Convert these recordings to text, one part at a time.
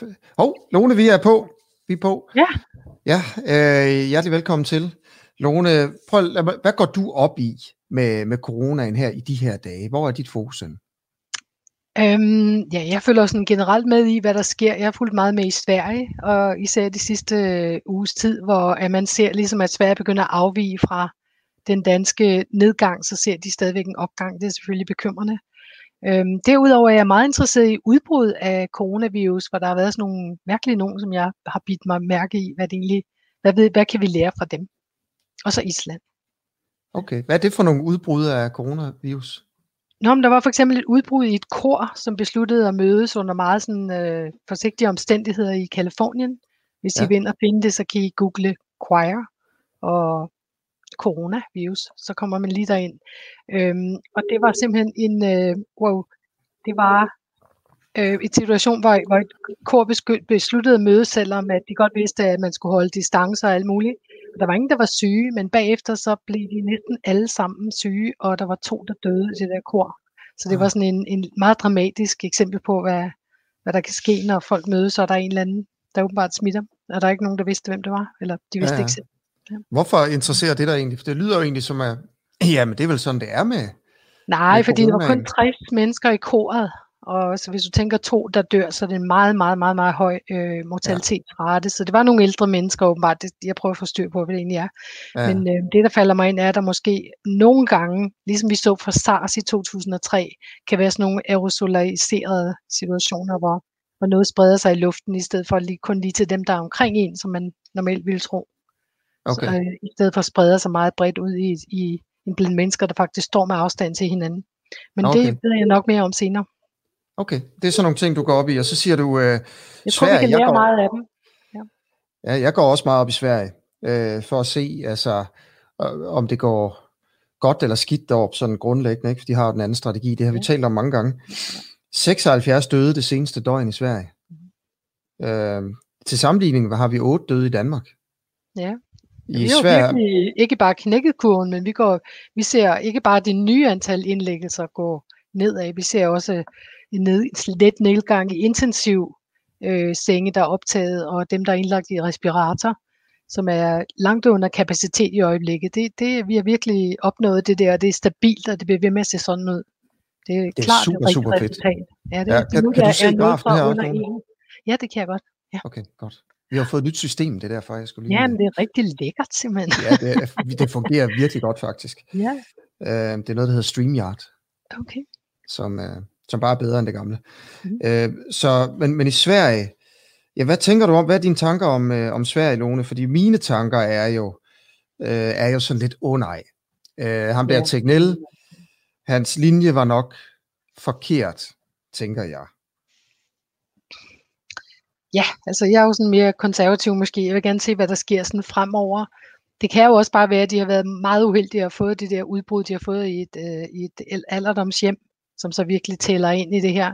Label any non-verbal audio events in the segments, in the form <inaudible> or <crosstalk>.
Hov, oh, Lone, vi er på. Vi er på. Ja. Ja, øh, hjertelig velkommen til. Lone, prøv, hvad går du op i med, med coronaen her i de her dage? Hvor er dit fokus hen? Øhm, ja, jeg følger sådan generelt med i, hvad der sker. Jeg har fulgt meget med i Sverige, og især de sidste øh, uges tid, hvor at man ser ligesom, at Sverige begynder at afvige fra den danske nedgang, så ser de stadigvæk en opgang. Det er selvfølgelig bekymrende. Øhm, derudover er jeg meget interesseret i udbrud af coronavirus, hvor der har været sådan nogle mærkelige nogen, som jeg har bidt mig mærke i, hvad det egentlig, hvad, ved, hvad kan vi lære fra dem? Og så Island. Okay, hvad er det for nogle udbrud af coronavirus? Nå, men der var for eksempel et udbrud i et kor, som besluttede at mødes under meget sådan, øh, forsigtige omstændigheder i Kalifornien. Hvis ja. I vil ind og finde det, så kan I google choir og coronavirus, så kommer man lige derind. Øhm, og det var simpelthen en, øh, wow, det var øh, en situation, hvor, hvor et kor besluttede at møde, selvom at de godt vidste, at man skulle holde distancer og alt muligt. Og der var ingen, der var syge, men bagefter så blev de næsten alle sammen syge, og der var to, der døde i det der kor. Så det var sådan en, en meget dramatisk eksempel på, hvad, hvad der kan ske, når folk mødes, og der er en eller anden, der åbenbart smitter. Og der er ikke nogen, der vidste, hvem det var, eller de vidste ja, ja. ikke selv. Ja. Hvorfor interesserer det dig egentlig? For det lyder jo egentlig som, at ja, men det er vel sådan, det er med Nej, med fordi der var kun 60 mennesker i koret, og så hvis du tænker to, der dør, så er det en meget, meget, meget, meget høj øh, mortalitetsrate. Ja. Så det var nogle ældre mennesker åbenbart. Det, jeg prøver at få styr på, hvad det egentlig er. Ja. Men øh, det, der falder mig ind, er, at der måske nogle gange, ligesom vi så fra SARS i 2003, kan være sådan nogle aerosolariserede situationer, hvor, hvor noget spreder sig i luften, i stedet for lige, kun lige til dem, der er omkring en, som man normalt ville tro. Okay. Så, øh, I stedet for at sprede sig meget bredt ud i, i en blandt mennesker, der faktisk står med afstand til hinanden. Men okay. det ved jeg nok mere om senere. Okay, det er sådan nogle ting, du går op i, og så siger du, øh, jeg tror, Sverige, vi kan lære jeg går, meget af dem. Ja. ja, jeg går også meget op i Sverige, øh, for at se, altså, øh, om det går godt eller skidt deroppe, sådan grundlæggende, ikke? for de har den anden strategi, det har ja. vi talt om mange gange. 76 døde det seneste døgn i Sverige. Mm. Øh, til sammenligning har vi 8 døde i Danmark. Ja. I vi har Sverige... virkelig ikke bare knækket kurven, men vi, går, vi ser ikke bare det nye antal indlæggelser gå nedad, vi ser også en ned, let nedgang i intensiv øh, senge, der er optaget, og dem, der er indlagt i respirator, som er langt under kapacitet i øjeblikket. Det, det, vi har virkelig opnået det der, det er stabilt, og det bliver ved med at se sådan ud. Det er, det er klart super, super fedt. Resultat. Ja, det, ja, kan, det, kan du se grafen her? Ja, det kan jeg godt. Ja. Okay, godt. Vi har fået et nyt system, det er derfor, jeg skulle lige... Ja, men det er rigtig lækkert simpelthen. ja, det, det fungerer virkelig godt faktisk. <laughs> Ja. Uh, det er noget, der hedder StreamYard. Okay. Som, uh, som bare er bedre end det gamle. Mm. Uh, så, men, men i Sverige, ja, hvad tænker du om, hvad er dine tanker om, uh, om Sverige, Lone? Fordi mine tanker er jo, uh, er jo sådan lidt, åh oh, nej. Uh, ham der ja. Tegnell, hans linje var nok forkert, tænker jeg. Ja, altså jeg er jo sådan mere konservativ måske. Jeg vil gerne se, hvad der sker sådan fremover. Det kan jo også bare være, at de har været meget uheldige at få det der udbrud, de har fået i et, øh, i et alderdomshjem, som så virkelig tæller ind i det her.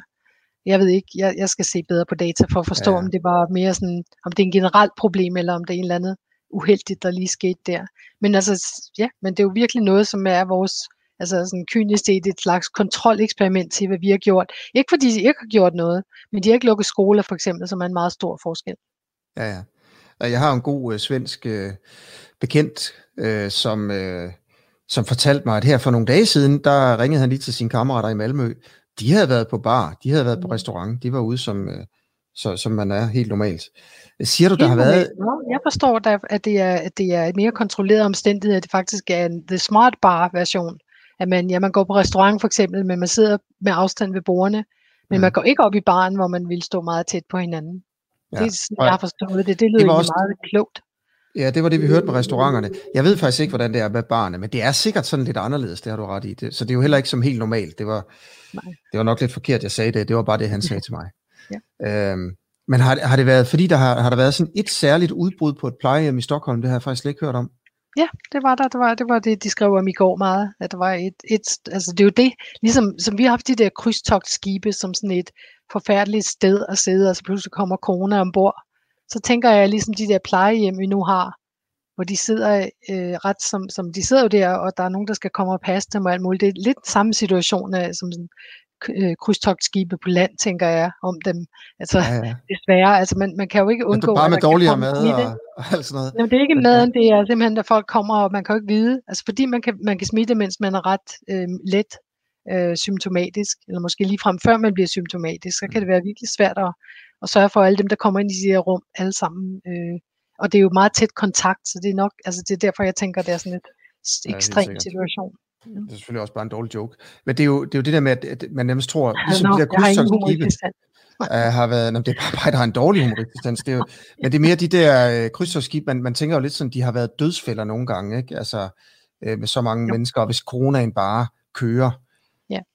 Jeg ved ikke, jeg, jeg skal se bedre på data for at forstå, ja. om det var mere sådan, om det er en generelt problem, eller om det er en eller andet uheldigt, der lige skete der. Men altså, ja, men det er jo virkelig noget, som er vores altså sådan kynisk set et slags kontroleksperiment til, hvad vi har gjort. Ikke fordi de ikke har gjort noget, men de har ikke lukket skoler for eksempel, som er en meget stor forskel. Ja, ja. Jeg har en god øh, svensk øh, bekendt, øh, som, øh, som fortalte mig, at her for nogle dage siden, der ringede han lige til sine kammerater i Malmø. De havde været på bar, de havde været mm. på restaurant, de var ude som, øh, så, som man er helt normalt. Siger du, der har været... Jeg forstår, at det er, at det er et mere kontrolleret omstændighed, at det faktisk er en The Smart Bar version at man, ja, man går på restaurant for eksempel, men man sidder med afstand ved bordene, men mm. man går ikke op i baren, hvor man vil stå meget tæt på hinanden. Ja. Det er sådan, jeg har forstået det. Det lyder det også... meget klogt. Ja, det var det, vi hørte med restauranterne. Jeg ved faktisk ikke, hvordan det er med barne, men det er sikkert sådan lidt anderledes, det har du ret i. Det, så det er jo heller ikke som helt normalt. Det var, Nej. det var nok lidt forkert, jeg sagde det. Det var bare det, han sagde til mig. <laughs> Ja. Øhm, men har, har det været, fordi der har, har der været sådan et særligt udbrud på et plejehjem i Stockholm, det har jeg faktisk slet ikke hørt om. Ja, det var der. Det var, det var det, de skrev om i går meget. At der var et, et, altså det er jo det, ligesom som vi har haft de der krydstogtskibe som sådan et forfærdeligt sted at sidde, og så pludselig kommer corona ombord. Så tænker jeg ligesom de der plejehjem, vi nu har, hvor de sidder øh, ret som, som de sidder jo der, og der er nogen, der skal komme og passe dem og alt muligt. Det er lidt samme situation, øh, som sådan, øh, krydstogtskibe på land, tænker jeg, om dem. Altså, ja, ja. desværre, altså man, man kan jo ikke undgå... Men bare med dårligere mad og, og alt sådan noget. Jamen, det er ikke maden, det er simpelthen, at folk kommer, og man kan jo ikke vide, altså fordi man kan, man kan smitte, mens man er ret øh, let øh, symptomatisk, eller måske lige frem før man bliver symptomatisk, så kan det være virkelig svært at, at sørge for, at alle dem, der kommer ind i de her rum, alle sammen. Øh, og det er jo meget tæt kontakt, så det er nok, altså det er derfor, jeg tænker, det er sådan et ekstrem ja, situation. Det er selvfølgelig også bare en dårlig joke. Men det er jo det, er jo det der med, at man nærmest tror, ligesom Nå, de der krydstogtskibe uh, har været, nå, det er bare mig, der har en dårlig humorresistens. Det er jo, <laughs> men det er mere de der uh, krydstogskibe, man, man tænker jo lidt sådan, de har været dødsfælder nogle gange, ikke? Altså uh, med så mange jo. mennesker, og hvis coronaen bare kører,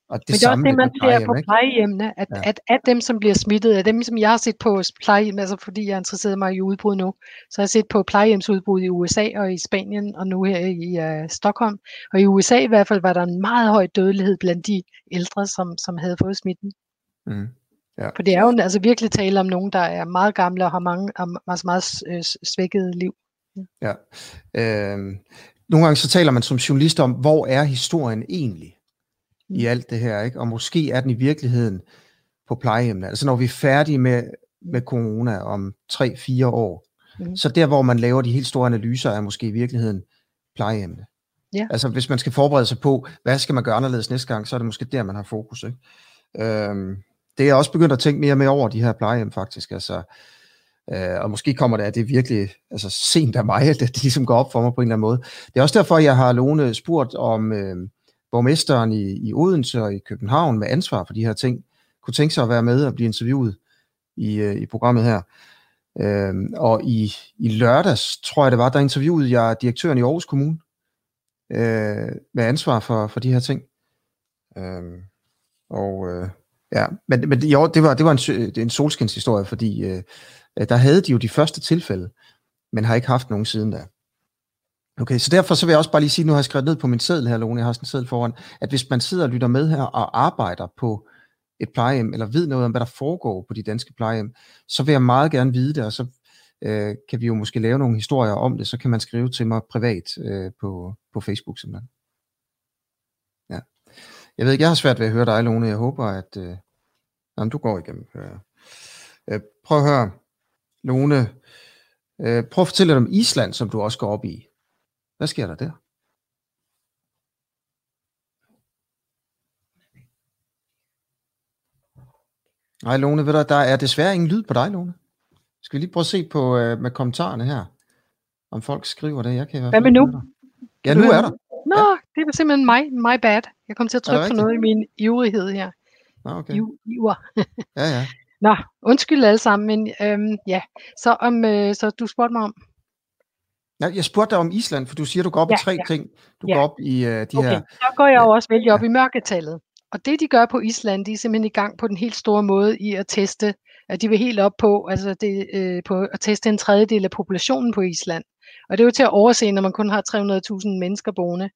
og det Men det er også det, man ser på plejehjemmene, at, ja. at af dem, som bliver smittet, af dem, som jeg har set på plejehjem, altså fordi jeg interesserer mig i udbrud nu, så har jeg set på plejehjemsudbrud i USA og i Spanien, og nu her i uh, Stockholm. Og i USA i hvert fald var der en meget høj dødelighed blandt de ældre, som, som havde fået smitten. Mm. Ja. For det er jo altså virkelig tale om nogen, der er meget gamle og har mange, altså meget øh, svækket liv. Ja. Øh, nogle gange så taler man som journalist om, hvor er historien egentlig? I alt det her, ikke? og måske er den i virkeligheden på plejehjemmene. Altså når vi er færdige med, med corona om 3-4 år, mm. så der, hvor man laver de helt store analyser, er måske i virkeligheden plejehjemmene. Ja. Altså hvis man skal forberede sig på, hvad skal man gøre anderledes næste gang, så er det måske der, man har fokus. Ikke? Øhm, det er jeg også begyndt at tænke mere med over de her plejehjem faktisk. Altså, øh, og måske kommer det at det virkelig altså, sent af mig, <laughs> at det ligesom går op for mig på en eller anden måde. Det er også derfor, jeg har Lone spurgt om, øh, borgmesteren i, i Odense og i København med ansvar for de her ting, kunne tænke sig at være med og blive interviewet i, øh, i programmet her. Øhm, og i, i lørdags, tror jeg det var, der interviewede jeg direktøren i Aarhus Kommune øh, med ansvar for, for de her ting. Øhm, og øh, ja, men, men jo, det var, det var en, en solskinshistorie, fordi øh, der havde de jo de første tilfælde, men har ikke haft nogen siden da. Okay, så derfor så vil jeg også bare lige sige, nu har jeg skrevet ned på min seddel her, Lone, jeg har sådan en seddel foran, at hvis man sidder og lytter med her og arbejder på et plejehjem, eller ved noget om, hvad der foregår på de danske plejehjem, så vil jeg meget gerne vide det, og så øh, kan vi jo måske lave nogle historier om det, så kan man skrive til mig privat øh, på, på Facebook simpelthen. Ja. Jeg ved ikke, jeg har svært ved at høre dig, Lone. Jeg håber, at øh, jamen, du går igennem. Øh, prøv at høre, Lone. Øh, prøv at fortælle lidt om Island, som du også går op i. Hvad sker der der? Nej, Lone, ved du, der er desværre ingen lyd på dig, Lone. Skal vi lige prøve at se på uh, med kommentarerne her, om folk skriver det. Jeg kan i hvert fald Hvad med nu? Ja, nu er der. Nå, ja. det var simpelthen mig, my bad. Jeg kom til at trykke på noget i min ivrighed her. Nå, okay. Iver. ja, ja. <laughs> Nå, undskyld alle sammen, men øhm, ja. Så, om, øh, så du spurgte mig om, Ja, jeg spurgte dig om Island, for du siger, du går op ja, i tre ja. ting. Du ja. går op i uh, de okay. her... Så går jeg jo også vældig op ja. i mørketallet. Og det, de gør på Island, de er simpelthen i gang på den helt store måde i at teste, at de vil helt op på, altså det, øh, på at teste en tredjedel af populationen på Island. Og det er jo til at overse, når man kun har 300.000 mennesker boende.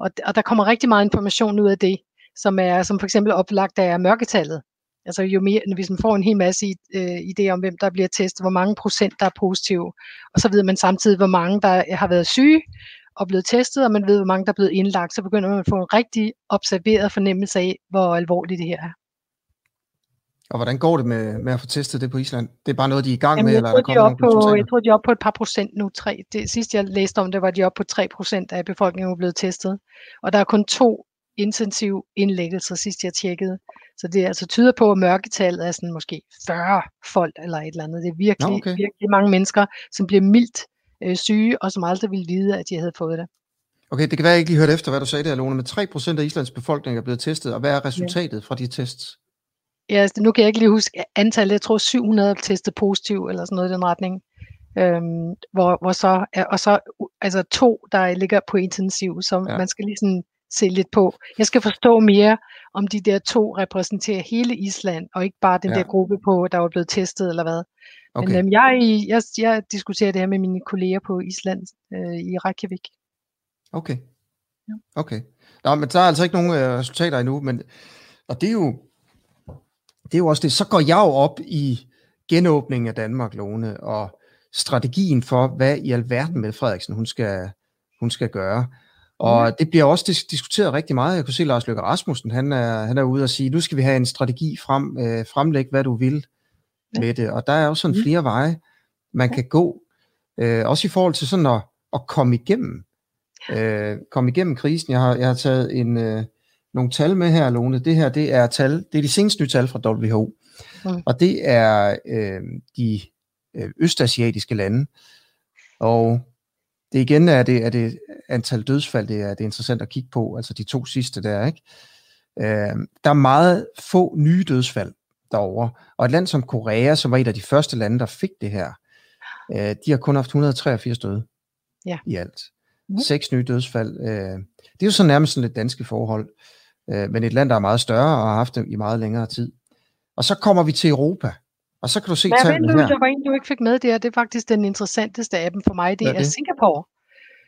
Og, og der kommer rigtig meget information ud af det, som er som for eksempel oplagt af mørketallet. Altså jo mere, hvis man får en hel masse øh, idé om, hvem der bliver testet, hvor mange procent der er positive, og så ved man samtidig, hvor mange der har været syge og blevet testet, og man ved, hvor mange der er blevet indlagt, så begynder man at få en rigtig observeret fornemmelse af, hvor alvorligt det her er. Og hvordan går det med, med at få testet det på Island? Det er bare noget, de er i gang Jamen, med? Eller er de på, jeg tror, de er oppe på et par procent nu. Tre. Det sidste, jeg læste om det, var de oppe på 3 procent af befolkningen er blevet testet. Og der er kun to intensiv indlæggelser, sidst jeg tjekkede. Så det altså tyder på, at mørketallet er sådan måske 40 folk eller et eller andet. Det er virkelig, okay. virkelig mange mennesker, som bliver mildt øh, syge, og som aldrig ville vide, at de havde fået det. Okay, det kan være, jeg ikke lige hørte efter, hvad du sagde der, Lone, men 3% af Islands befolkning er blevet testet, og hvad er resultatet ja. fra de tests? Ja, altså, nu kan jeg ikke lige huske antallet. Jeg tror 700 er testet positiv, eller sådan noget i den retning. Øhm, hvor, hvor så, og så altså to, der ligger på intensiv, så ja. man skal lige sådan se lidt på. Jeg skal forstå mere, om de der to repræsenterer hele Island, og ikke bare den ja. der gruppe på, der var blevet testet eller hvad. Okay. Men øhm, jeg, jeg, jeg diskuterer det her med mine kolleger på Island øh, i Reykjavik. Okay. Ja. Okay. Nå, men der er altså ikke nogen øh, resultater endnu, men og det er jo det er jo også det. Så går jeg jo op i genåbningen af Danmark, Lone, og strategien for, hvad i alverden med Frederiksen hun skal, hun skal gøre. Og det bliver også dis- diskuteret rigtig meget. Jeg kunne se Lars Løkke Rasmussen, han er, han er ude og sige, nu skal vi have en strategi frem, øh, fremlæg, hvad du vil Ja. med det. Og der er jo sådan Mhm. flere veje, man Ja. kan gå. Øh, også i forhold til sådan at, at komme igennem. Øh, komme igennem krisen. Jeg har, jeg har taget en, øh, nogle tal med her, Lone. Det her, det er tal, det er de seneste nye tal fra WHO. Mm. Og det er øh, de øh, østasiatiske lande. Og det igen er det, er det antal dødsfald, det er, det er interessant at kigge på, altså de to sidste der, ikke? Øh, der er meget få nye dødsfald derovre. Og et land som Korea, som var et af de første lande, der fik det her, øh, de har kun haft 183 døde Ja. i alt. Mhm. Seks nye dødsfald. Øh, det er jo så nærmest sådan lidt danske forhold. Øh, men et land, der er meget større og har haft det i meget længere tid. Og så kommer vi til Europa. Og så kan du se tallene her. der var en, du ikke fik med der. Det er faktisk den interessanteste af dem for mig. Det Hvad er er det? Singapore.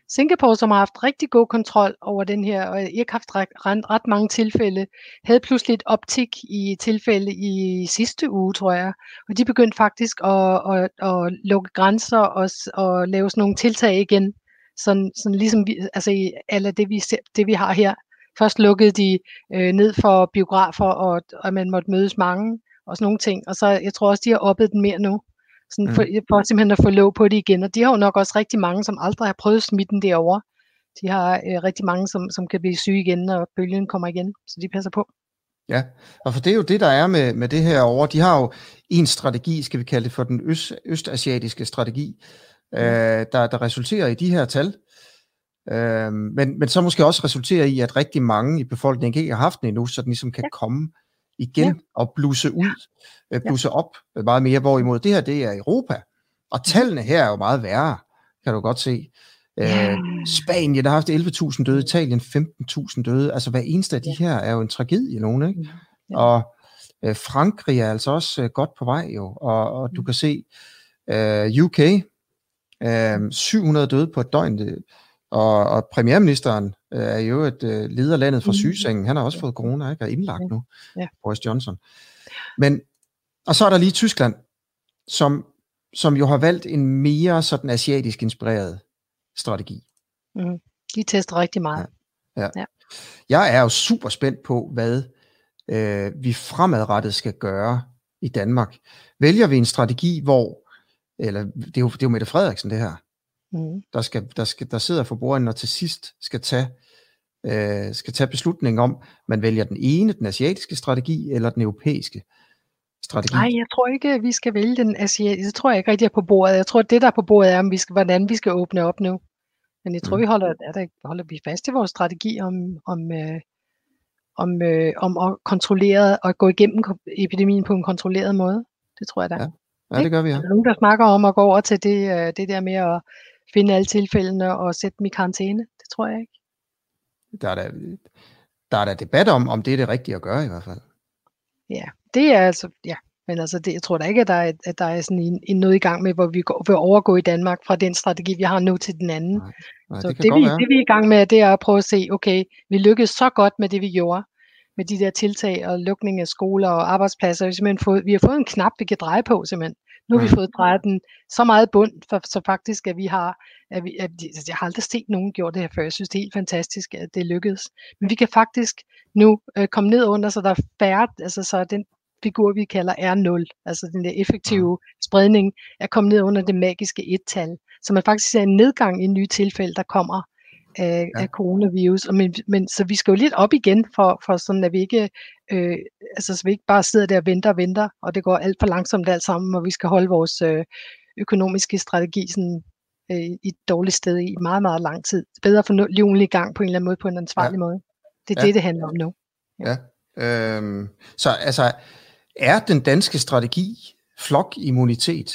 Singapore, som har haft rigtig god kontrol over den her, og ikke haft ret, ret, mange tilfælde, havde pludselig et optik i tilfælde i sidste uge, tror jeg. Og de begyndte faktisk at, at, at lukke grænser og, og lave sådan nogle tiltag igen. Sådan, sådan ligesom vi, altså i alle det vi, ser, det, vi har her. Først lukkede de øh, ned for biografer, og, og man måtte mødes mange, og sådan nogle ting. Og så, jeg tror også, de har oppet den mere nu. Sådan for, for simpelthen at få lov på det igen. Og de har jo nok også rigtig mange, som aldrig har prøvet smitten derovre. De har øh, rigtig mange, som, som kan blive syge igen, når bølgen kommer igen. Så de passer på. Ja, og for det er jo det, der er med, med det her over. De har jo en strategi, skal vi kalde det for den øst, østasiatiske strategi, øh, der, der resulterer i de her tal. Øh, men, men så måske også resulterer i, at rigtig mange i befolkningen ikke har haft den endnu, så den ligesom kan Ja. komme igen Ja. og bluse ud, øh, bluse op meget mere. Hvorimod det her, det er Europa. Og tallene her er jo meget værre, kan du godt se. Ja. Øh, Spanien der har haft 11.000 døde, Italien 15.000 døde. Altså hver eneste af de her er jo en tragedie, nogen, ikke? Ja. Og øh, Frankrig er altså også øh, godt på vej jo, og, og du Mm. kan se øh, UK, øh, 700 døde på et døgn, og, og premierministeren øh, er jo et øh, leder landet fra Mhm. sygesengen, han har også fået corona, ikke? Og er indlagt Ja. nu, Ja. Boris Johnson. Men, og så er der lige Tyskland, som, som jo har valgt en mere sådan asiatisk inspireret strategi. Mm. De tester rigtig meget. Jeg er jo super spændt på, hvad øh, vi fremadrettet skal gøre i Danmark. Vælger vi en strategi, hvor, eller det er jo, det er jo Mette Frederiksen det her, Mm. der, skal, der, skal, der sidder for bordenden og til sidst skal tage, øh, skal tage beslutningen om, man vælger den ene, den asiatiske strategi, eller den europæiske strategi. Nej, jeg tror ikke, at vi skal vælge den asiatiske. Det tror jeg ikke rigtig er på bordet. Jeg tror, at det, der er på bordet, er, om vi skal, hvordan vi skal åbne op nu. Men jeg tror, Mm. vi holder, er der, holder vi fast i vores strategi om, om, øh, om, øh, om at kontrollere og gå igennem epidemien på en kontrolleret måde. Det tror jeg da. Ja. Ja, det gør vi, ja. Der er nogen, der snakker om at gå over til det, øh, det der med at finde alle tilfældene og sætte dem i karantæne. Det tror jeg ikke. Der er der, der er der debat om, om det er det rigtige at gøre i hvert fald. Ja, det er altså, ja. Men altså, det, jeg tror da ikke, at der er, at der er sådan en, en noget i gang med, hvor vi går, vil overgå i Danmark fra den strategi, vi har nu til den anden. Nej, Nej, Så det det, vi, være. det vi er i gang med, det er at prøve at se, okay, vi lykkedes så godt med det, vi gjorde, med de der tiltag og lukning af skoler og arbejdspladser. Vi, har simpelthen fået, vi har fået en knap, vi kan dreje på simpelthen. Nu har vi fået drejet den så meget bund, for, så faktisk, at vi har, at vi, at de, altså, jeg har aldrig set nogen gjort det her før. Jeg synes, det er helt fantastisk, at det lykkedes. Men vi kan faktisk nu øh, komme ned under, så der er færre, altså så den figur, vi kalder R0, altså den der effektive spredning, er kommet ned under det magiske et-tal. Så man faktisk ser en nedgang i nye tilfælde, der kommer af, ja. af coronavirus. Og men, men, så vi skal jo lidt op igen, for, for sådan at vi ikke, øh, altså så vi ikke bare sidder der og venter og venter, og det går alt for langsomt alt sammen, og vi skal holde vores øh, økonomiske strategi sådan, øh, i et dårligt sted i meget, meget lang tid. Det bedre at få liven i gang på en eller anden måde, på en ansvarlig ja. måde. Det er Ja. ja. det, det handler om nu. Ja. Øhm, så altså, er den danske strategi flokimmunitet?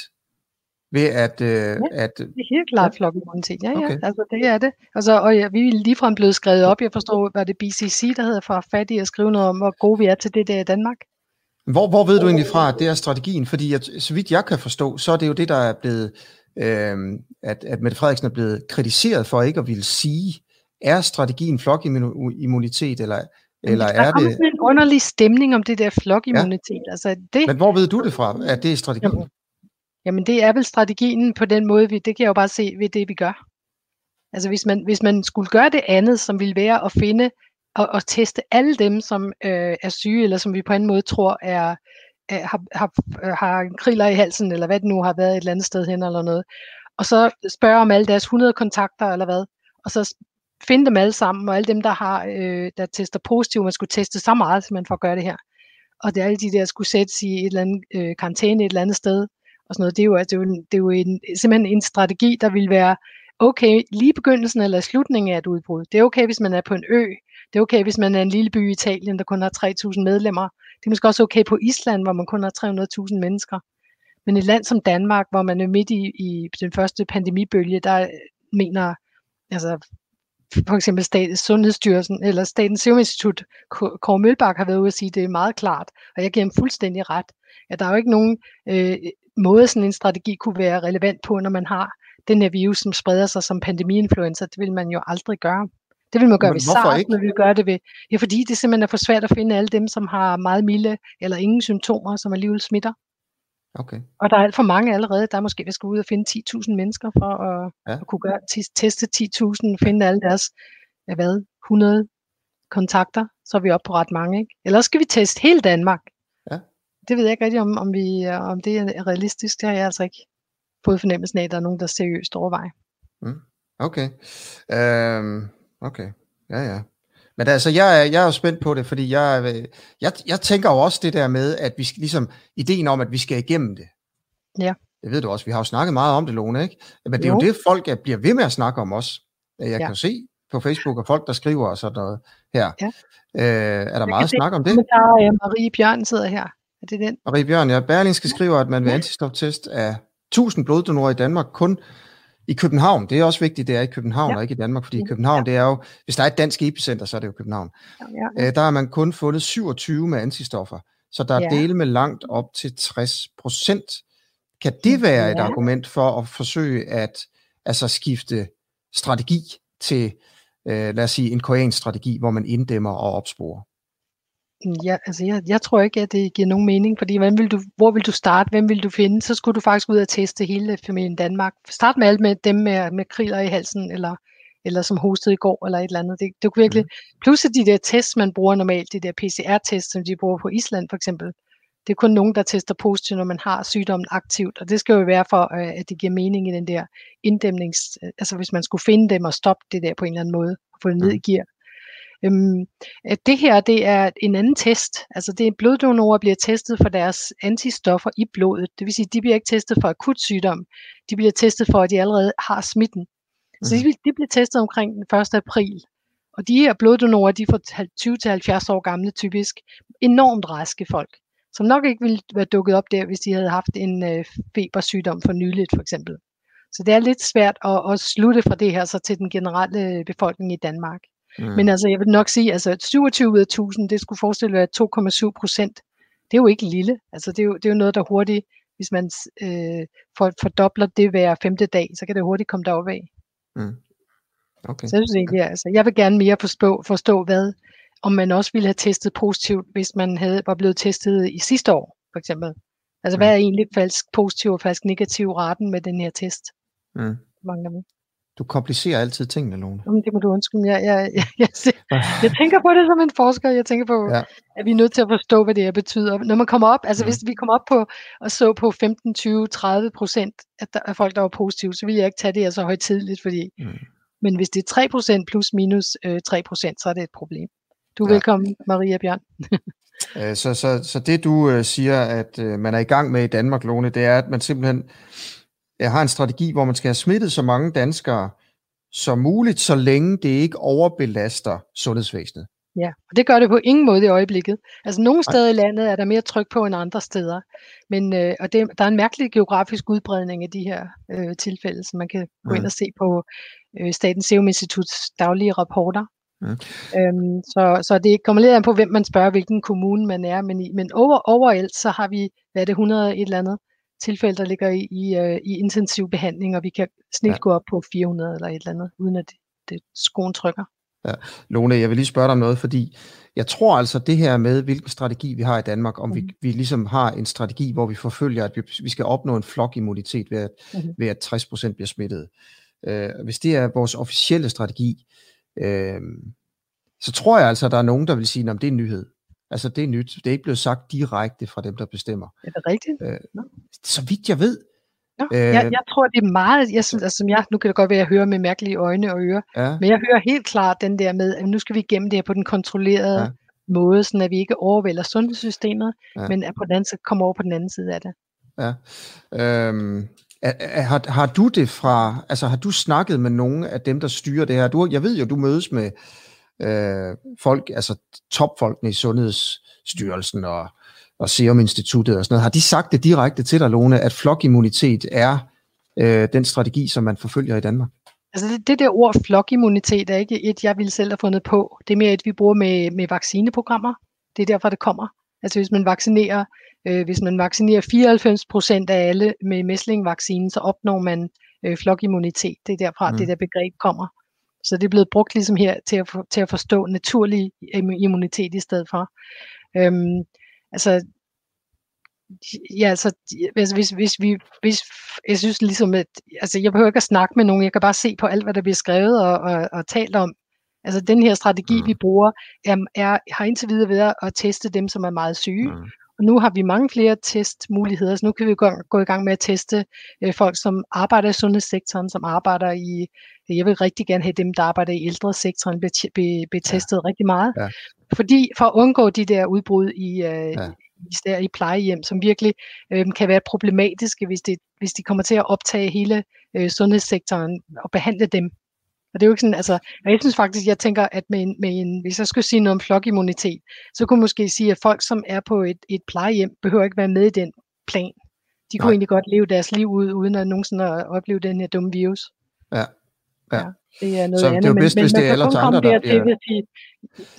Ved at, øh, ja. at Det er helt klart flokimmunitet. Ja, Okay. ja, altså det er det. Altså, og ja, vi er ligefrem blevet skrevet op. Jeg forstår, hvad det BCC, der hedder for fat i at skrive noget om, hvor gode vi er til det der i Danmark. hvor, hvor ved du egentlig fra, at det er strategien? Fordi at, så vidt jeg kan forstå, så er det jo det, der er blevet, øh, at, at Mette Frederiksen er blevet kritiseret for ikke at ville sige, er strategien flokimmunitet, eller, eller der er det... sådan en underlig stemning om det der flokimmunitet. Ja. Altså det, Men hvor ved du det fra, at det er strategien? Jamen, jamen det er vel strategien på den måde, vi, det kan jeg jo bare se ved det, vi gør. Altså hvis man, hvis man skulle gøre det andet, som ville være at finde og, og teste alle dem, som øh, er syge, eller som vi på en måde tror er, er har, har, har kriller i halsen, eller hvad det nu har været et eller andet sted hen, eller noget. Og så spørge om alle deres 100 kontakter, eller hvad. Og så finde dem alle sammen, og alle dem, der har øh, der tester positivt, man skulle teste så meget, som man får gøre det her. Og det er alle de der skulle sættes i et eller andet øh, karantæne et eller andet sted, og sådan noget. Det er jo, altså, det er jo, det er jo en, simpelthen en strategi, der vil være okay lige begyndelsen eller slutningen af et udbrud. Det er okay, hvis man er på en ø. Det er okay, hvis man er en lille by i Italien, der kun har 3.000 medlemmer. Det er måske også okay på Island, hvor man kun har 300.000 mennesker. Men et land som Danmark, hvor man er midt i, i den første pandemibølge, der mener altså for eksempel Statens Sundhedsstyrelsen eller Statens Serum Institut, Kåre Mølbak har været ude at sige, at det er meget klart, og jeg giver ham fuldstændig ret, at der er jo ikke nogen øh, måde, sådan en strategi kunne være relevant på, når man har den her virus, som spreder sig som pandemiinfluenza. Det vil man jo aldrig gøre. Det vil man gøre Men ved SARS, ikke? men vi gøre det ved, ja, fordi det simpelthen er for svært at finde alle dem, som har meget milde eller ingen symptomer, som alligevel smitter. Okay. Og der er alt for mange allerede. Der er måske, vi skal ud og finde 10.000 mennesker for at, ja. at kunne gøre, teste 10.000, finde alle deres, ja, hvad, 100 kontakter, så er vi oppe på ret mange. Ikke? Ellers skal vi teste hele Danmark. Det ved jeg ikke rigtig, om, om, vi, om det er realistisk. Det har jeg altså ikke fået fornemmelsen af, at der er nogen, der seriøst overvejer. Mm. Okay. Um, okay. Ja, ja. Men altså, jeg er, jeg er jo spændt på det, fordi jeg, jeg, jeg tænker jo også det der med, at vi skal ligesom, ideen om, at vi skal igennem det. Ja. Det ved du også, vi har jo snakket meget om det, Lone, ikke? Men det er jo, jo det, folk er, bliver ved med at snakke om os. Jeg ja. kan jo se på Facebook, og folk, der skriver og sådan noget her. Ja. Øh, er der jeg meget snak om det? Der er Marie Bjørn sidder her. Er det den? Marie Bjørn, ja. Berlingske skriver, at man ved antistoftest af 1000 bloddonorer i Danmark kun i København, det er også vigtigt, det er i København ja. og ikke i Danmark, fordi i København, ja. det er jo, hvis der er et dansk epicenter, så er det jo København. Ja, ja. Øh, der har man kun fundet 27 med antistoffer, så der er ja. dele med langt op til 60 procent. Kan det være ja. et argument for at forsøge at altså skifte strategi til, øh, lad os sige, en koreansk strategi, hvor man inddæmmer og opsporer? Ja, altså jeg, jeg tror ikke, at det giver nogen mening, fordi hvem vil du, hvor vil du starte, hvem vil du finde? Så skulle du faktisk ud og teste hele familien Danmark. Start med alt med dem med, med kriller i halsen, eller, eller som hostede i går, eller et eller andet. Det, det kunne virkelig, mm. plus de der tests, man bruger normalt, de der PCR-tests, som de bruger på Island for eksempel, det er kun nogen, der tester positivt, når man har sygdommen aktivt, og det skal jo være for, øh, at det giver mening i den der inddæmnings, altså hvis man skulle finde dem og stoppe det der på en eller anden måde, og få det ned i gear. Øhm, det her det er en anden test. Altså det er bloddonorer bliver testet for deres antistoffer i blodet. Det vil sige, de bliver ikke testet for akut sygdom. De bliver testet for, at de allerede har smitten. Mm. Så de, mhm. de bliver testet omkring den 1. april. Og de her bloddonorer, de er 20-70 år gamle typisk. Enormt raske folk, som nok ikke ville være dukket op der, hvis de havde haft en øh, febersygdom for nyligt for eksempel. Så det er lidt svært at, at slutte fra det her så til den generelle befolkning i Danmark. Mm. Men altså, jeg vil nok sige, altså 27 ud af 1000, det skulle forestille være 2,7 procent. Det er jo ikke lille. Altså, det er jo, det er jo noget, der hurtigt, hvis man øh, for, fordobler det hver femte dag, så kan det hurtigt komme derop af. Mm. Okay. Så jeg synes egentlig, altså, jeg vil gerne mere forstå, forstå, hvad, om man også ville have testet positivt, hvis man havde, var blevet testet i sidste år, for eksempel. Altså, mm. hvad er egentlig falsk positiv og falsk negativ raten med den her test? Mm. Mange du komplicerer altid tingene, Lone. Jamen, det må du undskylde. Jeg, jeg, jeg, jeg, jeg, jeg tænker på det som en forsker. Jeg tænker på, ja. at vi er nødt til at forstå, hvad det her betyder. Når man kommer op, altså mm. hvis vi kommer op på og så på 15, 20, 30 procent af, af folk, der var positive, så vil jeg ikke tage det her så højtidligt, fordi mm. men hvis det er 3 procent plus minus øh, 3 procent, så er det et problem. Du er ja. velkommen, Maria Bjørn. <laughs> Øh, så, så, så det du øh, siger, at øh, man er i gang med i Danmark, Lone, det er, at man simpelthen har en strategi, hvor man skal have smittet så mange danskere som muligt, så længe det ikke overbelaster sundhedsvæsenet. Ja, og det gør det på ingen måde i øjeblikket. Altså nogle steder i landet er der mere tryk på end andre steder. Men, øh, og det, der er en mærkelig geografisk udbredning af de her øh, tilfælde, som man kan gå ind og se på øh, Statens Serum Instituts daglige rapporter. Mm. Øhm, så, så det kommer lidt an på, hvem man spørger, hvilken kommune man er. Men, i, men over, overalt, så har vi, hvad er det, 100 et eller andet tilfælde, der ligger i, i, uh, i intensiv behandling, og vi kan snit ja. gå op på 400 eller et eller andet, uden at det, det skoen trykker. Ja. Lone, jeg vil lige spørge dig om noget, fordi jeg tror altså det her med, hvilken strategi vi har i Danmark, om mm. vi, mhm. vi ligesom har en strategi, hvor vi forfølger, at vi, vi skal opnå en flokimmunitet ved at, mm. ved at 60% bliver smittet. øh, hvis det er vores officielle strategi, øh, så tror jeg altså, at der er nogen, der vil sige, at det er en nyhed. Altså, det er nyt. Det er ikke blevet sagt direkte fra dem, der bestemmer. Er det rigtigt? Øh, så vidt jeg ved. Ja, øh, jeg, jeg tror, det er meget, jeg synes, altså, som jeg, nu kan det godt være, at jeg hører med mærkelige øjne og ører, ja. men jeg hører helt klart den der med, at nu skal vi gemme det her på den kontrollerede ja. måde, så at vi ikke overvælder sundhedssystemet, ja. men at på den anden side, kommer over på den anden side af det. Ja. Øhm, har, har du det fra, altså har du snakket med nogen af dem, der styrer det her? Du, jeg ved jo, du mødes med øh, folk, altså topfolkene i Sundhedsstyrelsen og, og Serum Instituttet og sådan noget. Har de sagt det direkte til dig, Lone, at flokimmunitet er øh, den strategi, som man forfølger i Danmark? Altså det, det der ord flokimmunitet er ikke et, jeg ville selv have fundet på. Det er mere et, vi bruger med, med vaccineprogrammer. Det er derfor, det kommer. Altså hvis man vaccinerer, øh, hvis man vaccinerer 94 procent af alle med mæslingvaccinen, så opnår man øh, flokimmunitet. Det er derfra, mm. det der begreb kommer. Så det er blevet brugt ligesom her til at, for, til at forstå naturlig immunitet i stedet for. Øhm, altså, ja, altså, hvis, hvis, hvis vi, hvis, jeg synes ligesom, at, altså, jeg behøver ikke at snakke med nogen, jeg kan bare se på alt, hvad der bliver skrevet og, og, og talt om. Altså, den her strategi, mm. vi bruger, er, er, har indtil videre været at teste dem, som er meget syge, mm. Og nu har vi mange flere testmuligheder, så nu kan vi gå, gå i gang med at teste øh, folk, som arbejder i sundhedssektoren, som arbejder i, jeg vil rigtig gerne have dem, der arbejder i ældresektoren, be, be, be testet ja. rigtig meget. Ja. Fordi for at undgå de der udbrud i, øh, ja især i plejehjem, som virkelig øh, kan være problematiske, hvis, det, hvis de kommer til at optage hele øh, sundhedssektoren og behandle dem og det er jo ikke sådan, altså, jeg synes faktisk, jeg tænker, at med en, med en, hvis jeg skulle sige noget om flokimmunitet, så kunne jeg måske sige, at folk, som er på et, et plejehjem, behøver ikke være med i den plan. De kunne Nej. egentlig godt leve deres liv ud, uden at nogensinde at opleve den her dumme virus. Ja. Ja. ja det er noget så andet. det er jo bedst, men, hvis det er alle andre, der bliver... Til,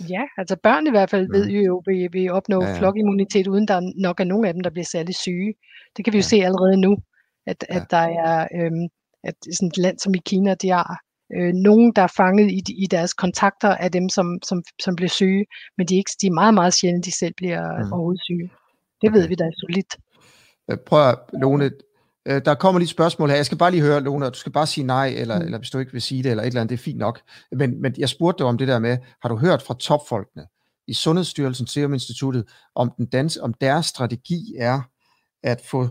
ja, altså børn i hvert fald ved mm. jo, vi, vi opnå ja, ja. flokimmunitet, uden der nok er nogen af dem, der bliver særlig syge. Det kan vi jo ja. se allerede nu, at, ja. at der er, øhm, at sådan et land som i Kina, de har øh, nogen, der er fanget i, i deres kontakter af dem, som, som, som bliver syge, men de er, ikke, de er meget, meget sjældent, de selv bliver mm. overhovedet syge. Det okay. ved vi da solidt. Øh, prøv at, Lone, øh, der kommer lige et spørgsmål her. Jeg skal bare lige høre, Lone, du skal bare sige nej, eller, mm. eller hvis du ikke vil sige det, eller et eller andet, det er fint nok. Men, men jeg spurgte dig om det der med, har du hørt fra topfolkene i Sundhedsstyrelsen, Serum Instituttet, om, den dans, om deres strategi er at få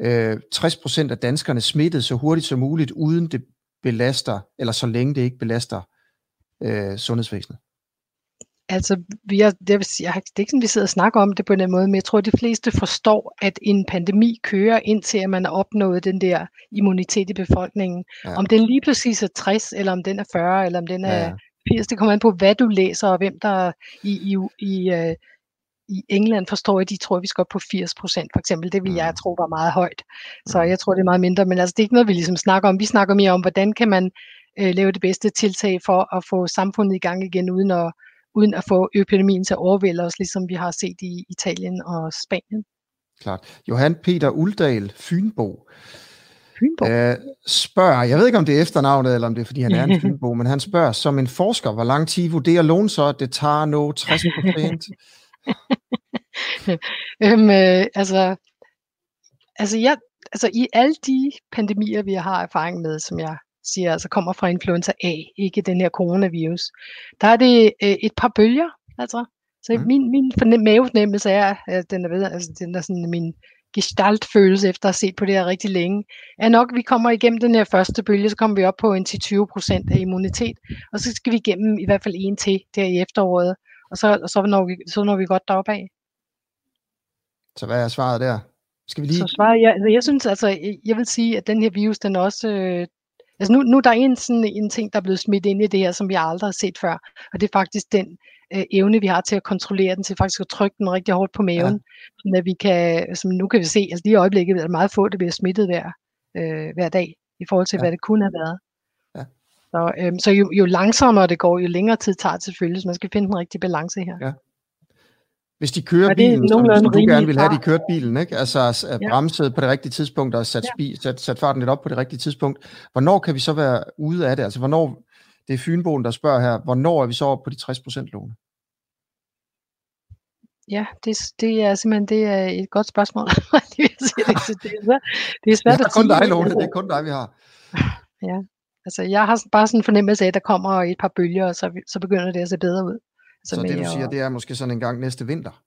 øh, 60% af danskerne smittet så hurtigt som muligt, uden det belaster, eller så længe det ikke belaster øh, sundhedsvæsenet? Altså, vi er, det, vil sige, jeg, det er ikke sådan, vi sidder og snakker om det på den måde, men jeg tror, at de fleste forstår, at en pandemi kører indtil, at man har opnået den der immunitet i befolkningen. Ja. Om den lige præcis er 60, eller om den er 40, eller om den er ja. 80, det kommer an på, hvad du læser, og hvem der i, i, i, uh, i England forstår jeg, de tror, at vi skal op på 80 procent, for eksempel. Det vil jeg mm. tro var meget højt. Så mm. jeg tror, det er meget mindre. Men altså, det er ikke noget, vi ligesom snakker om. Vi snakker mere om, hvordan kan man øh, lave det bedste tiltag for at få samfundet i gang igen, uden at, uden at få økonomien til at overvælde os, ligesom vi har set i Italien og Spanien. Klart. Johan Peter Uldal, Fynbo, Fynbo. Øh, spørger, jeg ved ikke om det er efternavnet, eller om det er fordi han er en <laughs> Fynbo, men han spørger, som en forsker, hvor lang tid vurderer Lone så, at det tager nå 60 procent <laughs> <laughs> øhm, øh, altså, altså, jeg, altså i alle de pandemier, vi har erfaring med, som jeg siger, altså kommer fra influenza A, ikke den her coronavirus, der er det øh, et par bølger, altså. Så mm. min, min fornem, mavefornemmelse er, at den er ved, altså den er sådan min gestaltfølelse efter at have set på det her rigtig længe, er nok, at vi kommer igennem den her første bølge, så kommer vi op på en 10-20% af immunitet, og så skal vi igennem i hvert fald en til der i efteråret, og så, og så, når vi, så når vi godt deroppe. Så hvad er svaret der? Skal vi lige... Så svaret, jeg, jeg synes altså, jeg vil sige, at den her virus, den også, øh, altså nu, nu der er en, sådan, en ting, der er blevet smidt ind i det her, som vi aldrig har set før, og det er faktisk den øh, evne, vi har til at kontrollere den, til faktisk at trykke den rigtig hårdt på maven, ja. at vi kan, som nu kan vi se, altså lige i øjeblikket er det meget få, der bliver smittet hver, øh, hver dag, i forhold til, ja. hvad det kunne have været. Så, øhm, så jo, jo langsommere det går, jo længere tid tager det selvfølgelig, så man skal finde den rigtige balance her. Ja. Hvis de kører bilen, som, som du gerne vil have, de kørt bilen, ikke? altså at bremset på det rigtige tidspunkt og sat, ja. sat, sat farten lidt op på det rigtige tidspunkt, hvornår kan vi så være ude af det? Altså hvornår, det er Fynboen, der spørger her, hvornår er vi så oppe på de 60% låne? Ja, det, det er simpelthen det er et godt spørgsmål. <laughs> det, er, det er svært det er kun dig, Lone. Det er kun dig, vi har. Ja, Altså, jeg har bare sådan en fornemmelse af, at der kommer et par bølger, og så, så begynder det at se bedre ud. Altså så det, du siger, og... det er måske sådan en gang næste vinter?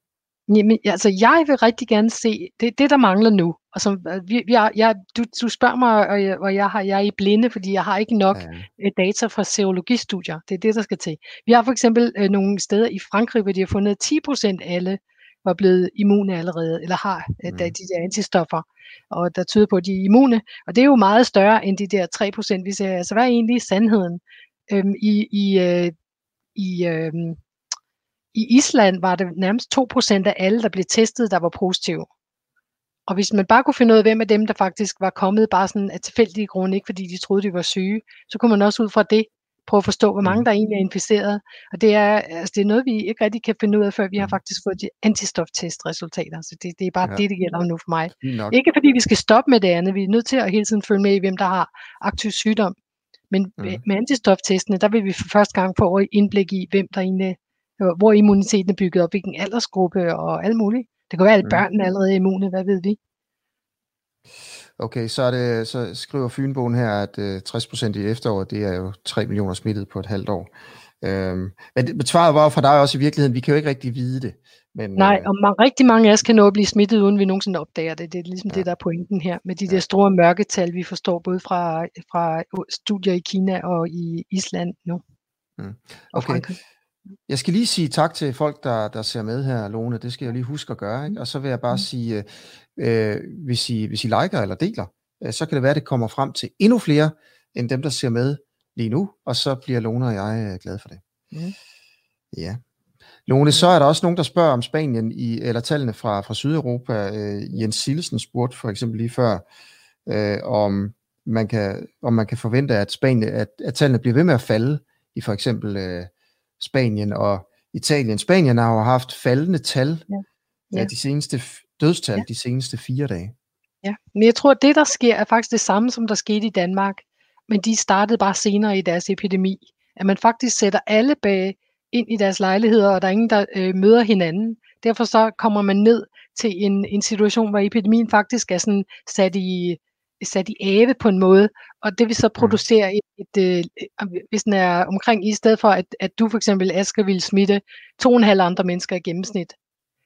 Jamen, altså, jeg vil rigtig gerne se, det, det der mangler nu, og som, øh, vi, vi er, jeg, du, du spørger mig, og jeg, og jeg, har, jeg er i blinde, fordi jeg har ikke nok ja. Øh, data fra serologistudier. Det er det, der skal til. Vi har for eksempel øh, nogle steder i Frankrig, hvor de har fundet, at 10% af alle var blevet immune allerede, eller har øh, mm. de der antistoffer, og der tyder på, at de er immune. Og det er jo meget større end de der 3%, vi ser. Altså, hvad er egentlig sandheden? Øhm, I i, øh, i øh, i Island var det nærmest 2% af alle, der blev testet, der var positive. Og hvis man bare kunne finde ud af, hvem af dem, der faktisk var kommet bare sådan af tilfældige grunde, ikke fordi de troede, de var syge, så kunne man også ud fra det prøve at forstå, hvor mange mm. der egentlig er inficeret. Og det er, altså det er noget, vi ikke rigtig kan finde ud af, før vi har mm. faktisk fået de antistoftestresultater. Så det, det er bare ja. det, det gælder nu for mig. Nok. Ikke fordi vi skal stoppe med det andet. Vi er nødt til at hele tiden følge med i, hvem der har aktiv sygdom. Men mm. med antistoftestene, der vil vi for første gang få indblik i, hvem der egentlig hvor immuniteten er bygget op, hvilken aldersgruppe og alt muligt. Det kan være, at børnene allerede er immune, hvad ved vi? Okay, så, er det, så skriver Fynbogen her, at øh, 60% i efteråret, det er jo 3 millioner smittet på et halvt år. Øhm, men det svaret var for dig også i virkeligheden, vi kan jo ikke rigtig vide det. Men, Nej, øh, og man, rigtig mange af os kan nå at blive smittet, uden vi nogensinde opdager det. Det er ligesom ja. det, der er pointen her, med de ja. der store mørketal, vi forstår både fra, fra studier i Kina og i Island nu. Mm. Okay, jeg skal lige sige tak til folk, der, der ser med her, Lone. Det skal jeg lige huske at gøre. Ikke? Og så vil jeg bare mm. sige, øh, hvis, I, hvis I liker eller deler, øh, så kan det være, at det kommer frem til endnu flere, end dem, der ser med lige nu. Og så bliver Lone og jeg øh, glade for det. Mm. Ja. Lone, så er der også nogen, der spørger om Spanien, i, eller tallene fra, fra Sydeuropa. Øh, Jens Silsen spurgte for eksempel lige før, øh, om, man kan, om man kan forvente, at, Spanien, at, at tallene bliver ved med at falde i for eksempel... Øh, Spanien og Italien. Spanien har jo haft faldende tal ja. Ja. de seneste dødstal ja. de seneste fire dage. Ja, men jeg tror, at det, der sker, er faktisk det samme, som der skete i Danmark. Men de startede bare senere i deres epidemi. At man faktisk sætter alle bag ind i deres lejligheder, og der er ingen, der øh, møder hinanden. Derfor så kommer man ned til en, en situation, hvor epidemien faktisk er sådan sat i, sat i ave på en måde, og det vil så mm. producere et, et, et øh, hvis den er omkring, i stedet for at, at du for eksempel, Asger, vil smitte to og en halv andre mennesker i gennemsnit.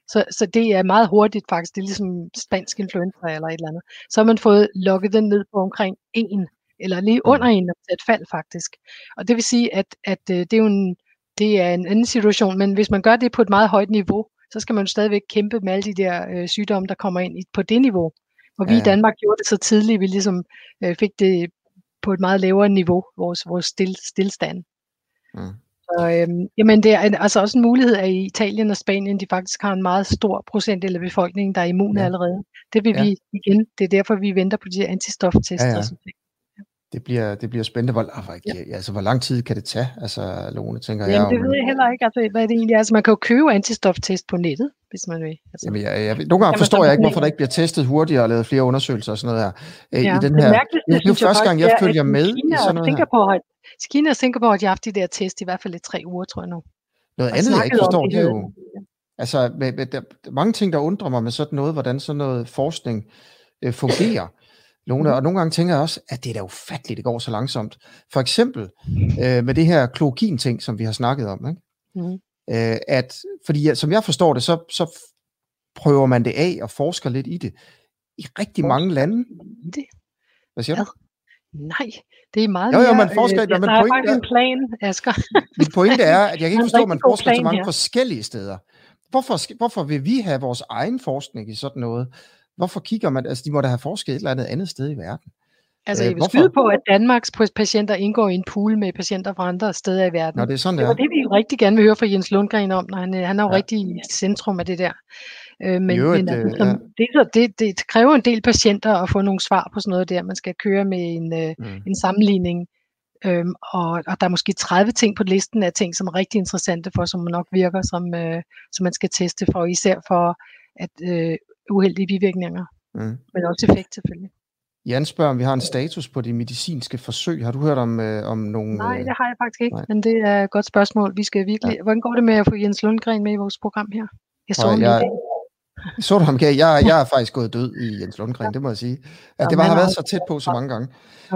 Så, så det er meget hurtigt faktisk, det er ligesom spansk influenza eller et eller andet. Så har man fået lukket den ned på omkring en, eller lige mm. under en, et fald faktisk. Og det vil sige, at, at øh, det er jo en, det er en anden situation, men hvis man gør det på et meget højt niveau, så skal man jo stadigvæk kæmpe med alle de der øh, sygdomme, der kommer ind i, på det niveau. Og vi ja. i Danmark gjorde det så tidligt, vi ligesom øh, fik det på et meget lavere niveau, vores, vores still, stillstand. Mm. Så, øhm, jamen det er altså også en mulighed, at i Italien og Spanien, de faktisk har en meget stor procentdel af befolkningen, der er immune ja. allerede. Det vil ja. vi igen, det er derfor, vi venter på de her antistoftest. Ja, ja det bliver, det bliver spændende. Hvor, ja. altså, hvor lang tid kan det tage, altså, Lone, tænker Jamen, jeg? det ved jeg heller ikke, altså, hvad det egentlig er. Altså, man kan jo købe antistoftest på nettet, hvis man vil. Altså, Jamen, jeg, jeg, nogle gange forstår jeg ikke, hvorfor der ikke bliver testet hurtigere og lavet flere undersøgelser og sådan noget her. Øh, ja, I den her, det, det, det er første gang, jeg følger med Kina i sådan noget Singapore, her. Kina og Singapore, de har haft de der test i hvert fald i tre uger, tror jeg nu. Noget andet, jeg ikke forstår, det er jo... Altså, med, med, der, mange ting, der undrer mig med sådan noget, hvordan sådan noget forskning øh, fungerer. Lone, mm. og nogle gange tænker jeg også, at det er da ufatteligt, det går så langsomt. For eksempel øh, med det her klokin-ting, som vi har snakket om. Ikke? Mm. Øh, at, fordi som jeg forstår det, så, så prøver man det af og forsker lidt i det. I rigtig mange lande. Det. Hvad siger ja. du? Nej, det er meget jo, jo, man forsker, øh, der men er faktisk en plan, Asger. <laughs> Min pointe er, at jeg kan ikke forstå, at man forsker så mange her. forskellige steder. Hvorfor, hvorfor vil vi have vores egen forskning i sådan noget? Hvorfor kigger man, altså de må da have forsket et eller andet andet sted i verden. Altså, øh, jeg vil skyde på, at Danmarks patienter indgår i en pool med patienter fra andre steder i verden. Nå, det er sådan, det er. Det det, vi rigtig gerne vil høre fra Jens Lundgren om, når han, øh, han er jo ja. rigtig i centrum af det der. Øh, men jo, men det, altså, ja. det, det, det kræver en del patienter at få nogle svar på sådan noget der. Man skal køre med en, mm. en sammenligning, øhm, og, og der er måske 30 ting på listen af ting, som er rigtig interessante for, som nok virker, som, øh, som man skal teste for, især for at øh, uheldige bivirkninger, mm. men også effekt selvfølgelig. Jan spørger, om vi har en status på de medicinske forsøg. Har du hørt om, øh, om nogle... Nej, det har jeg faktisk ikke, nej. men det er et godt spørgsmål. Vi skal virkelig... Ja. Hvordan går det med at få Jens Lundgren med i vores program her? Jeg så jeg, Så du ham, kan jeg, jeg er faktisk gået død i Jens Lundgren, det må jeg sige. At det var, har været så tæt på så mange gange.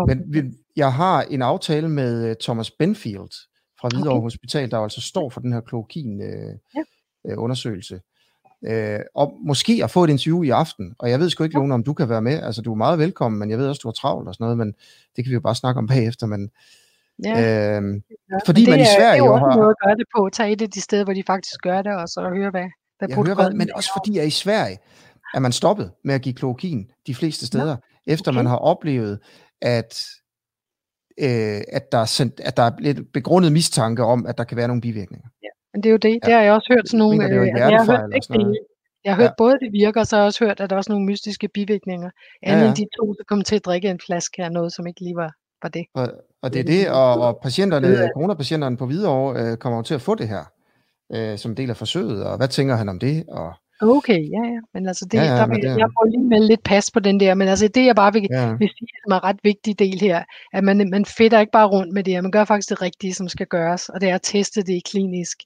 Men vi, jeg har en aftale med øh, Thomas Benfield fra Hvidovre okay. Hospital, der altså står for den her klokin øh, ja. øh, undersøgelse. Øh, og måske at få et interview i aften, og jeg ved sgu ikke, Lone, om du kan være med. Altså, du er meget velkommen, men jeg ved også, du har travlt og sådan noget, men det kan vi jo bare snakke om <laughs> bagefter, men Ja. Øhm, ja. Fordi det man i Sverige er, jo har... noget at gøre det på. Tag et af de steder, hvor de faktisk gør det, og så høre, hvad, hvad jeg hører, hvad, Men også fordi, at i Sverige er man stoppet med at give klokin de fleste steder, efter okay. man har oplevet, at øh, at, der er sendt, at der er lidt begrundet mistanke om, at der kan være nogle bivirkninger. Ja, men det er jo det. Ja. Det har jeg også hørt sådan nogle... Mener, det øh, jeg har hørt, ikke jeg har hørt ja. både det virker, og så har jeg også hørt, at der er også nogle mystiske bivirkninger. Andet ja, ja. end de to, der kommer til at drikke en flaske af noget, som ikke lige var, var det. Og, og det er det, og, og patienterne, coronapatienterne på Hvidovre øh, kommer til at få det her øh, som del af forsøget, og hvad tænker han om det? Og, Okay, ja, ja. Men altså, det, ja, ja, der vil, det... jeg må lige melde lidt pas på den der, men altså det, jeg bare vil, ja. vil sige, som er en ret vigtig del her, at man, man fedter ikke bare rundt med det her, man gør faktisk det rigtige, som skal gøres, og det er at teste det klinisk,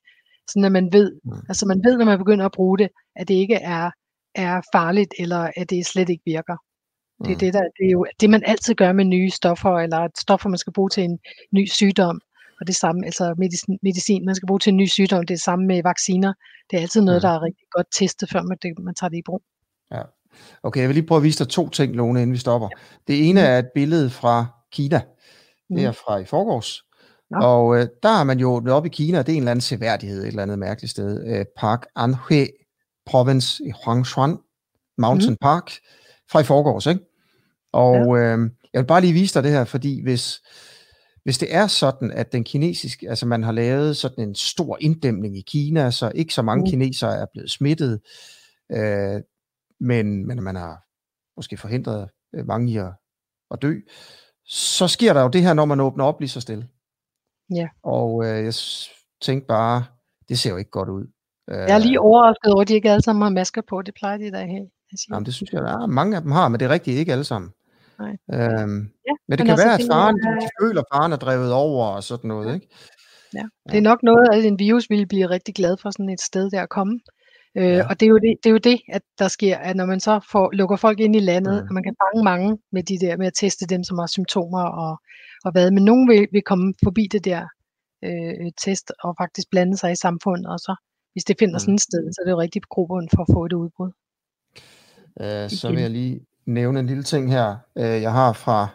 sådan at man ved, ja. altså man ved, når man begynder at bruge det, at det ikke er, er farligt, eller at det slet ikke virker. Det er, det, der, det er jo det, man altid gør med nye stoffer, eller stoffer, man skal bruge til en ny sygdom. Og det samme, altså medicin, medicin, man skal bruge til en ny sygdom, det er samme med vacciner. Det er altid noget, der er rigtig godt testet, før man, det, man tager det i brug. Ja. Okay, jeg vil lige prøve at vise dig to ting, Lone, inden vi stopper. Ja. Det ene er et billede fra Kina. Det er mm. fra i forgårs. Og øh, der har man jo åbnet op i Kina, det er en eller anden seværdighed, et eller andet mærkeligt sted. Øh, Park Anhui Province i Huangshan Mountain mm. Park, fra i forgårs, ikke? Og ja. øh, jeg vil bare lige vise dig det her, fordi hvis, hvis det er sådan, at den kinesiske, altså man har lavet sådan en stor inddæmning i Kina, så ikke så mange mm. kinesere er blevet smittet, øh, men, men man har måske forhindret øh, mange i at, at dø, så sker der jo det her, når man åbner op lige så stille. Ja. Og øh, jeg tænkte bare, det ser jo ikke godt ud. Jeg er lige overrasket over, at de ikke alle sammen har masker på. Det plejer de da have. Jamen, det synes jeg, der er mange af dem har, men det er rigtigt ikke alle sammen. Nej. Øhm, ja, men det kan altså, være, at faren, er... de føler, at faren er drevet over og sådan noget, ikke? Ja, det er nok noget, at en virus ville blive rigtig glad for sådan et sted der at komme. Øh, ja. Og det er, jo det, det er jo det, at der sker, at når man så får, lukker folk ind i landet, mm. og man kan fange mange med de der med at teste dem, som har symptomer og, og hvad, men nogen vil, vil komme forbi det der øh, test og faktisk blande sig i samfundet, og så hvis det finder mm. sådan et sted, så er det jo rigtig grobund for at få et udbrud. Øh, så vil jeg lige nævne en lille ting her, øh, jeg har fra,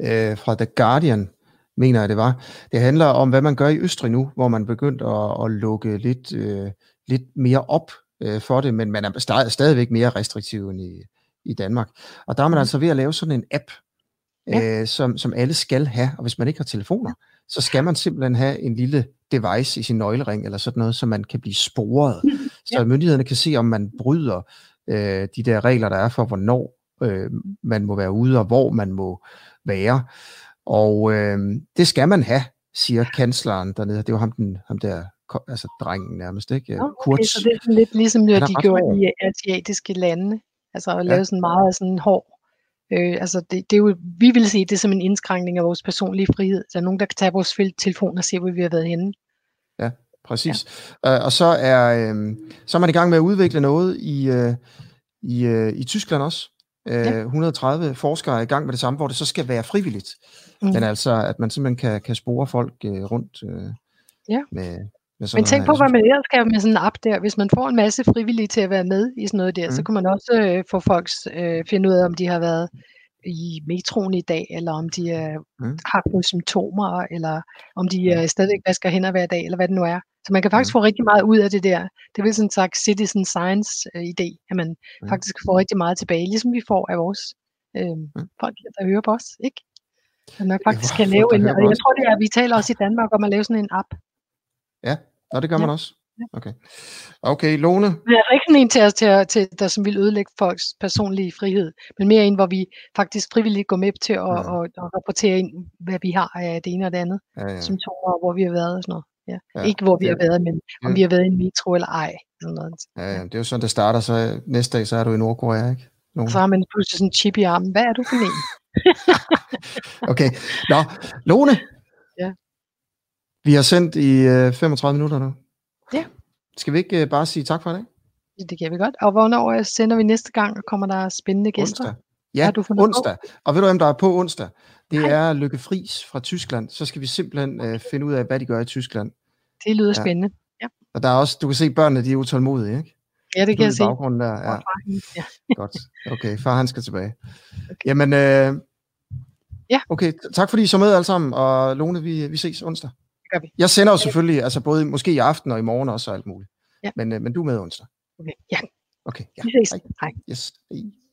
øh, fra The Guardian, mener jeg det var. Det handler om, hvad man gør i Østrig nu, hvor man begyndt at, at lukke lidt, øh, lidt mere op øh, for det, men man er stadig, stadigvæk mere restriktiv end i, i Danmark. Og der er man mm. altså ved at lave sådan en app, ja. øh, som, som alle skal have, og hvis man ikke har telefoner, så skal man simpelthen have en lille device i sin nøglering, eller sådan noget, så man kan blive sporet, ja. så myndighederne kan se, om man bryder øh, de der regler, der er for, hvornår øh, man må være ude, og hvor man må være. Og øh, det skal man have, siger kansleren dernede. Det var ham, den, ham der altså drengen nærmest, ikke? Okay, Kurz. så det er sådan lidt ligesom, når de gjorde i asiatiske lande. Altså at lave ja. sådan meget sådan hård Øh, altså det, det er jo, vi vil se det som en indskrænkning af vores personlige frihed. Der er nogen, der kan tage vores telefon og se, hvor vi har været henne. Ja, præcis. Ja. Uh, og så er, øh, så er man i gang med at udvikle noget i, øh, i, øh, i Tyskland også. Øh, ja. 130 forskere er i gang med det samme, hvor det så skal være frivilligt. Mm. Men altså, at man simpelthen kan, kan spore folk øh, rundt øh, ja. med, Men tænk på, hvad man ellers skal med sådan en app der. Hvis man får en masse frivillige til at være med i sådan noget der, mm. så kan man også øh, få folk øh, finde ud af, om de har været i metroen i dag, eller om de øh, mm. har nogle symptomer, eller om de øh, stadig vasker hænder hver dag, eller hvad det nu er. Så man kan faktisk mm. få rigtig meget ud af det der. Det er vel sådan en slags citizen science øh, idé, at man mm. faktisk får rigtig meget tilbage, ligesom vi får af vores øh, mm. folk, der hører på os, ikke? At man faktisk kan lave en, og jeg tror det er, vi taler også i Danmark om at lave sådan en app. Ja, og det gør man ja. også. Okay. Okay, Lone? Det er ikke sådan en til, os, til, til, der som vil ødelægge folks personlige frihed, men mere en, hvor vi faktisk frivilligt går med til at, ja. og, og rapportere ind, hvad vi har af det ene og det andet. Ja, ja. Symptomer, hvor vi har været og sådan noget. Ja. Ja. Ikke hvor vi ja. har været, men om ja. vi har været i en metro eller ej. Sådan noget. Ja, ja, det er jo sådan, det starter, så næste dag, så er du i Nordkorea, ikke? Lone. Så har man pludselig sådan en chip i armen. Hvad er du for en? <laughs> okay. Nå, Lone. Vi har sendt i øh, 35 minutter nu. Ja. Skal vi ikke øh, bare sige tak for i dag? Det kan vi godt. Og hvornår sender vi næste gang, og kommer der spændende gæster? Onsdag. Ja, du onsdag. På? Og ved du, hvem der er på onsdag? Det Nej. er Lykke Friis fra Tyskland. Så skal vi simpelthen øh, finde ud af, hvad de gør i Tyskland. Det lyder ja. spændende. Ja. Og der er også, du kan se, børnene de er utålmodige, ikke? Ja, det kan jeg se. baggrunden der, ja. ja. <laughs> Godt. Okay, far han skal tilbage. Okay. Jamen, øh, ja. okay, tak fordi I så med alle sammen, og Lone, vi, vi ses onsdag. Gør vi. Jeg sender jo selvfølgelig, altså både måske i aften og i morgen også og alt muligt. Ja. Men, øh, men du er med onsdag. Okay, ja. Okay, ja. Vi ses. Hej. Yes. Hej.